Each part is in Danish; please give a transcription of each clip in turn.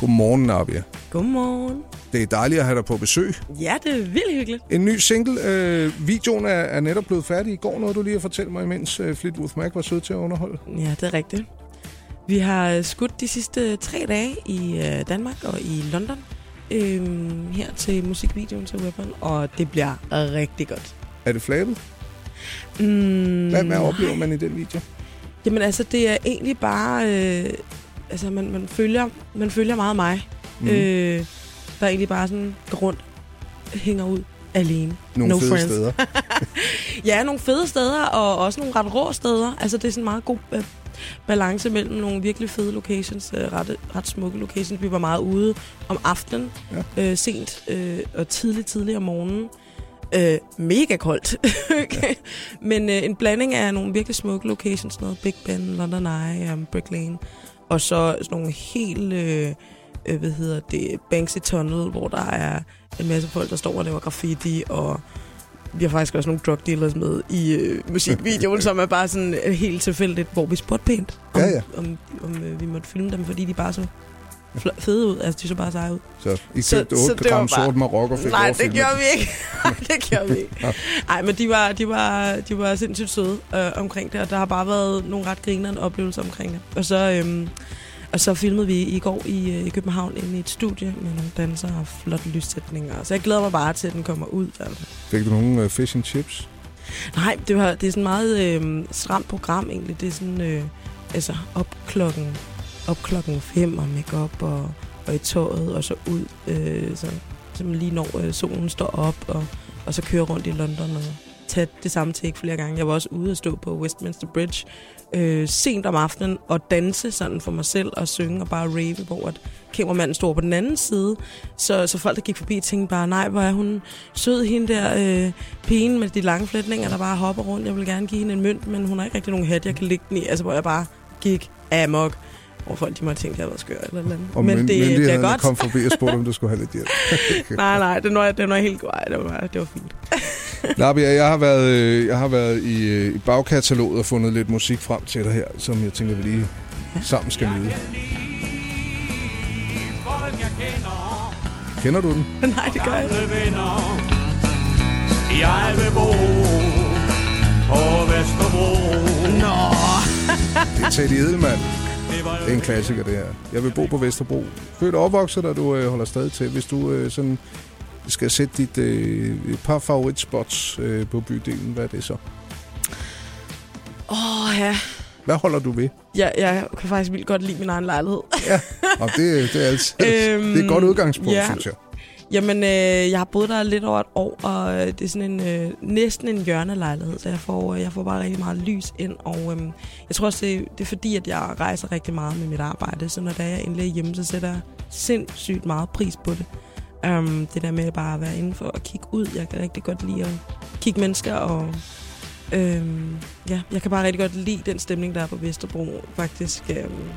Godmorgen, Nabia. Godmorgen. Det er dejligt at have dig på besøg. Ja, det er vildt hyggeligt. En ny single. Øh, videoen er, er netop blevet færdig i går, noget du lige har fortalt mig, imens øh, Fleetwood Mac var sød til at underholde. Ja, det er rigtigt. Vi har øh, skudt de sidste tre dage i øh, Danmark og i London øh, her til musikvideoen til Weapon, og det bliver rigtig godt. Er det flabet? Mm, Hvad, hvad oplever man i den video? Jamen altså, det er egentlig bare... Øh, altså, man, man, følger, man følger meget mig. Mm. Øh, der er egentlig bare sådan går rundt, hænger ud alene. Nogle no fede friends. steder. Ja, nogle fede steder, og også nogle ret rå steder. Altså, det er sådan en meget god øh, balance mellem nogle virkelig fede locations, øh, ret, ret smukke locations. Vi var meget ude om aftenen, Ja. øh, sent øh, og tidligt, tidligt om morgenen. Øh, mega koldt. okay. Men øh, en blanding af nogle virkelig smukke locations, noget Big Ben, London Eye, um, Brick Lane, og så sådan nogle helt, øh, øh, hvad hedder det, Banksy Tunnel, hvor der er en masse folk, der står og laver graffiti, og vi har faktisk også nogle drug dealers med i øh, musikvideoen, som er bare sådan øh, helt tilfældigt, hvor vi spurgte pænt, om, Ja, ja. om, om øh, vi måtte filme dem, fordi de bare så fede ud. Altså, de så bare seje ud. Så I købte så 8 det gram bare- sort Marokko fik Nej, det gjorde vi ikke. det gjorde vi ikke. Nej, men de var, de, var, de var sindssygt søde øh, omkring det, og der har bare været nogle ret grinerende oplevelser omkring det. Og så, øhm, og så filmede vi i går i, øh, i København inde i et studie med nogle dansere og flotte lyssætninger. Så jeg glæder mig bare til, at den kommer ud. Altså. Fik du nogle uh, fish and chips? Nej, det, var, det er sådan meget øh, stramt program egentlig. Det er sådan, øh, altså op klokken, op klokken 5 og makeup og, og i toget og så ud, øh, så, så man lige når øh, solen står op og, og så kører rundt i London og tage det samme take flere gange. Jeg var også ude og stå på Westminster Bridge øh, sent om aftenen og danse sådan for mig selv og synge og bare rave, hvor at kameramanden stod på den anden side. Så, så folk, der gik forbi, tænkte bare, nej, hvor er hun sød, hende der øh, pigen med de lange flætninger, der bare hopper rundt. Jeg vil gerne give hende en mønt, men hun har ikke rigtig nogen hat, jeg kan ligge den i. Altså, hvor jeg bare gik amok. Hvor folk, de måtte tænke, at jeg var skør eller noget. Og Men myn- det, det er myndighederne godt. kom forbi og spurgte, om du skulle have lidt hjælp. Nej, nej, det var, det var helt godt. Det var, det var fint. Nabia, jeg har været, øh, jeg har været i, øh, i bagkataloget og fundet lidt musik frem til dig her, som jeg tænker, vi lige sammen skal nyde. Kender du den? nej, det gør jeg ikke. Jeg vil bo på Vesterbro. Nå. Det er Teddy Edelmann. Det er en klassiker, det her. Jeg vil bo på Vesterbro. Født og opvokset, og du øh, holder stadig til. Hvis du øh, sådan skal sætte dit øh, et par favoritspots øh, på bydelen, hvad er det så? Åh, oh, ja. Hvad holder du ved? Jeg, jeg kan faktisk vildt godt lide min egen lejlighed. Og det, det, er altid, Øhm, det er et godt udgangspunkt, ja. synes jeg. Jamen, øh, jeg har boet der lidt over et år, og øh, det er sådan en øh, næsten en hjørnelejlighed, så jeg får, øh, jeg får bare rigtig meget lys ind, og øh, jeg tror også, det, det er fordi, at jeg rejser rigtig meget med mit arbejde, så når der er jeg endelig er hjemme, så sætter jeg sindssygt meget pris på det. Um, det der med bare at være indenfor og kigge ud, jeg kan rigtig godt lide at kigge mennesker, og øhm, ja, jeg kan bare rigtig godt lide den stemning, der er på Vesterbro, faktisk. Øhm,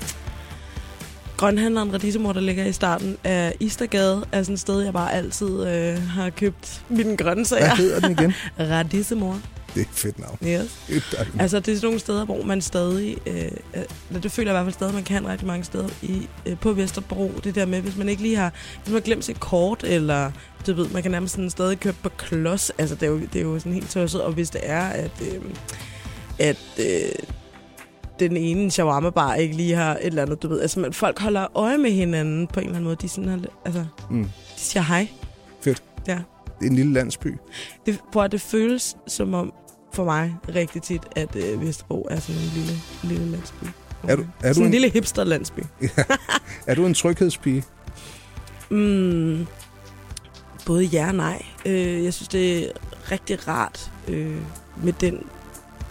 Grønhandleren Radisemor, der ligger i starten af Istergade, er sådan et sted, jeg bare altid øh, har købt mine Hvad grøntsager. hedder den igen? Radisemor, Det er et fedt navn. yes. Det er. Altså, det er sådan nogle steder, hvor man stadig... Øh, det føler jeg i hvert fald stadig, man kan rigtig mange steder i, øh, på Vesterbro. Det der med, hvis man ikke lige har... Hvis man har glemt sit kort, eller du ved, man kan nærmest sådan stadig købe på klods. Altså, det er jo, det er jo sådan helt tosset. Og hvis det er, at... Øh, at øh, den ene shawarma bar ikke lige har et eller andet, du ved. Altså, man, folk holder øje med hinanden på en eller anden måde. De, sådan har, altså, Mm. de siger hej. Fedt. Ja. Det er en lille landsby. Det, prøv, at det føles som om, for mig rigtig tit, at øh, Vesterbro er sådan en lille, lille landsby. Er du- er du sådan en en- lille hipster-landsby. Er du en tryghedspige? Mm, både ja og nej. Øh, jeg synes, det er rigtig rart øh, med den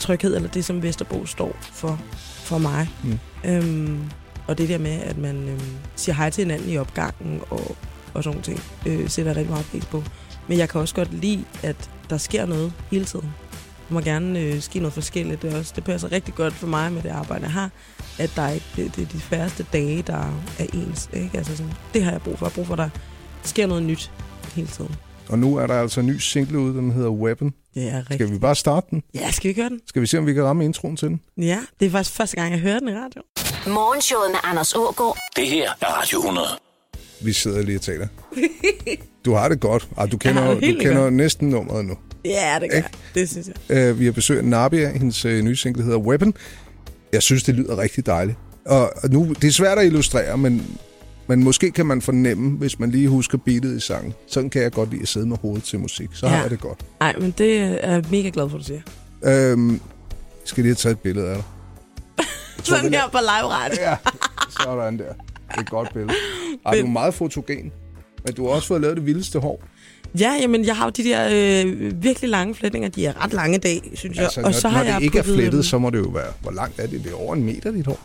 tryghed, eller det, som Vesterbro står for, for mig. Mm. Øhm, og det der med, at man øhm, siger hej til hinanden i opgangen og, og sådan ting, øh, sætter rigtig meget pris på. Men jeg kan også godt lide, at der sker noget hele tiden. Der må gerne øh, ske noget forskelligt. Det, også, det passer rigtig godt for mig med det arbejde, jeg har, at der er ikke, det, det er de færreste dage, der er ens. Ikke? Altså sådan, det har jeg brug for. Jeg har brug for, at der sker noget nyt hele tiden. Og nu er der altså en ny single ud, den hedder Weapon. Det er rigtig. Skal vi bare starte den? Ja, skal vi gøre den? Skal vi se, om vi kan ramme introen til den? Ja, det er faktisk første gang, jeg hører den i radio. Morgenshowet med Anders Ågaard Det her er Radio 100. vi sidder lige og taler. Du har det godt. Ah, du kender, du kender godt. næsten nummeret nu. Ja, det gør jeg. Det synes jeg. Uh, vi har besøg af Nabia. Hendes uh, nye single hedder Weapon. Jeg synes, det lyder rigtig dejligt. Og nu, det er svært at illustrere, men, men måske kan man fornemme, hvis man lige husker beatet i sangen. Sådan kan jeg godt lide at sidde med hovedet til musik. Så ja. Har jeg det godt. Nej, men det er jeg mega glad for, du siger. Øhm, jeg skal lige have taget et billede af dig. Jeg tror, Sådan det her på live radio. Ja, sådan der. Det er et godt billede. Ej, du er meget fotogen. Men du har også fået lavet det vildeste hår. Ja, jamen, jeg har jo de der øh, virkelig lange flætninger. De er ret lange i dag, synes jeg. Altså, og når, så når har det jeg ikke er flettet, øhm, så må det jo være... Hvor langt er det? Det er over en meter, dit hår.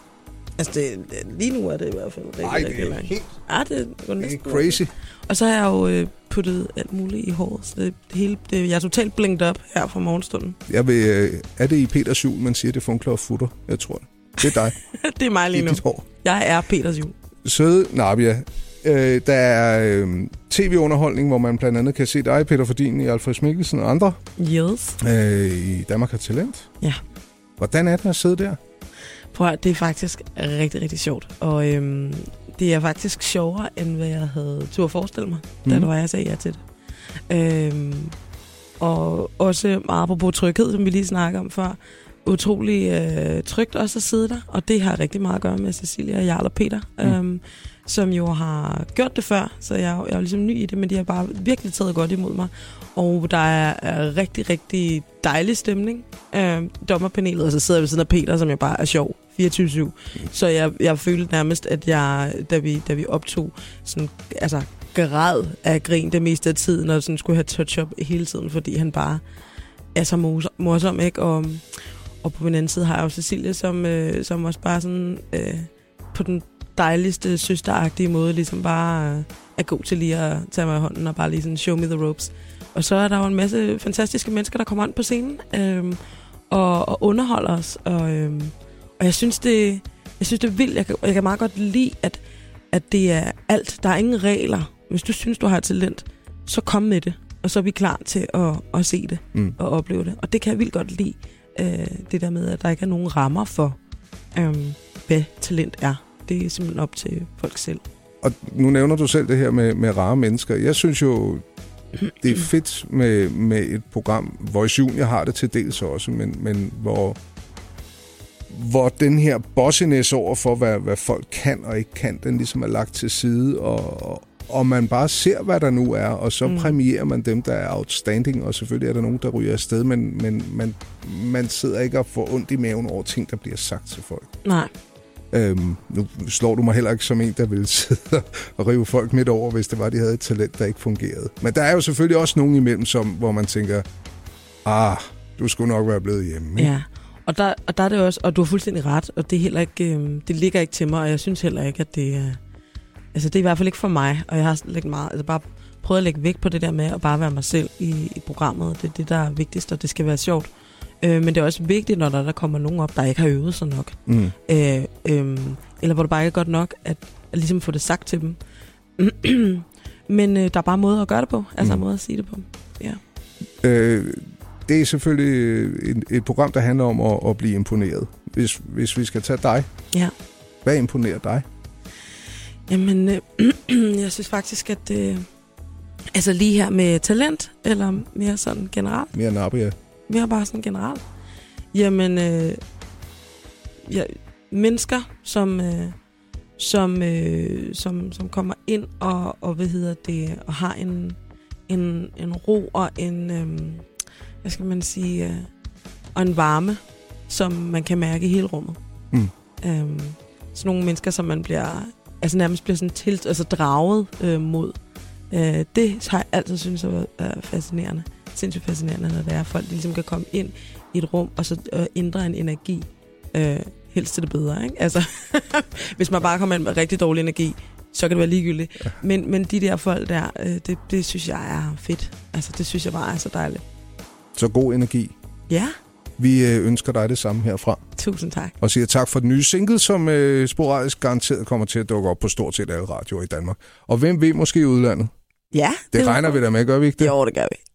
Altså, det, lige nu er det i hvert fald rigtig, det rigtig er langt. helt Ja, det er næsten. crazy. Og så har jeg jo øh, puttet alt muligt i håret. Så det, det hele, det, jeg er totalt blinket op her fra morgenstunden. Jeg vil, øh, er det i Peters jul, man siger, det funkler og futter? Jeg tror det. Det er dig. det er mig lige nu. dit hår. Jeg er Peters jul. Søde Nabia. Øh, der er øh, tv-underholdning, hvor man blandt andet kan se dig, Peter Fordin, i Alfred Mikkelsen og andre Yes. øh, i Danmark har Talent. Ja. Hvordan er det at sidde der? Prøv at, det er faktisk rigtig, rigtig sjovt. Og øhm, det er faktisk sjovere, end hvad jeg havde tur at forestille mig, mm. da det var, jeg sagde ja til det. Øhm, og også meget apropos tryghed, som vi lige snakkede om før. Utrolig øh, trygt også at sidde der, og det har rigtig meget at gøre med Cecilia, Jarl og Peter, Mm. mm. øhm, som jo har gjort det før, så jeg, er jo- jeg er jo ligesom ny i det, men de har bare virkelig taget godt imod mig. Og der er, er rigtig, rigtig dejlig stemning. Øh, dommerpanelet, og så sidder jeg ved siden af Peter, som jeg bare er sjov 24-7. Så jeg, jeg følte nærmest, at jeg, da vi, da vi optog, sådan, altså grad af grin det meste af tiden, og sådan skulle have touch-up hele tiden, fordi han bare er så morsom, ikke? Og, og på min anden side har jeg jo Cecilie, som, øh, som også bare sådan øh, på den dejligste, søsteragtige måde, ligesom bare øh, er god til lige at tage mig i hånden og bare lige sådan show me the ropes. Og så er der jo en masse fantastiske mennesker, der kommer ind på scenen øh, og, og underholder os. Og, øh, og jeg synes, det, jeg synes, det er vildt. Jeg kan, jeg kan meget godt lide, at, at det er alt. Der er ingen regler. Hvis du synes, du har talent, så kom med det. Og så er vi klar til at, at se det Mm. og opleve det. Og det kan jeg vildt godt lide. Øh, det der med, at der ikke er nogen rammer for, øh, hvad talent er. Det er simpelthen op til folk selv. Og nu nævner du selv det her med, med rare mennesker. Jeg synes jo, det er fedt med, med et program. Voice Junior har det til dels også, men, men hvor, hvor den her bossiness over for, hvad, hvad folk kan og ikke kan, den ligesom er lagt til side, og, og man bare ser, hvad der nu er, og så mm. Præmierer man dem, der er outstanding, og selvfølgelig er der nogen, der ryger afsted, men, men man, man sidder ikke og får ondt i maven over ting, der bliver sagt til folk. Nej, Øhm, nu slår du mig heller ikke som en, der ville sidde og rive folk midt over, hvis det var, de havde et talent, der ikke fungerede. Men der er jo selvfølgelig også nogen imellem, som, hvor man tænker, ah, du skulle nok være blevet hjemme. ikke? ja. Og der, og der er det også, og du har fuldstændig ret, og det, er heller ikke, øh, det ligger ikke til mig, og jeg synes heller ikke, at det er... Altså, det er i hvert fald ikke for mig, og jeg har lidt meget, altså bare prøvet at lægge vægt på det der med at bare være mig selv i, i programmet. Det er det, der er vigtigst, og det skal være sjovt. Øh, men det er også vigtigt, når der, der kommer nogen op, der ikke har øvet sig nok. Mm. Øh, øh, eller hvor det bare ikke er godt nok, at, at ligesom få det sagt til dem. Men øh, der er bare måder at gøre det på. Altså Mm. måder at sige det på. Øh, det er selvfølgelig et, et program, der handler om at, at blive imponeret. Hvis, hvis vi skal tage dig, Ja. hvad imponerer dig? Jamen, øh, jeg synes faktisk, at øh, altså lige her med talent, eller mere sådan generelt, Mere Nabia. mere bare sådan generelt, jamen, øh, ja, mennesker, som, øh, som, øh, som, som kommer ind og, og hvad hedder det, og har en, en, en ro og en, øh, hvad skal man sige, øh, og en varme, som man kan mærke i hele rummet. Mm. Øhm, sådan nogle mennesker, som man bliver, altså nærmest bliver sådan til, altså draget øh, mod. Øh, det har jeg altid synes er, er fascinerende. Sindssygt fascinerende, når det er, at folk ligesom kan komme ind i et rum, og så øh, ændre en energi. Øh, helst til det bedre, ikke? Altså, hvis man bare kommer ind med rigtig dårlig energi, så kan det være ligegyldigt. Ja. Men, men de der folk der, øh, det, det synes jeg er fedt. Altså, det synes jeg bare er så dejligt. Så god energi. Ja, Vi øh, ønsker dig det samme herfra. tusind tak. Og siger tak for den nye single, som øh, sporadisk garanteret kommer til at dukke op på stort set alle radioer i Danmark. Og hvem ved måske i udlandet? Ja, Det, det regner vi da med, gør vi ikke det? Jo, det gør vi.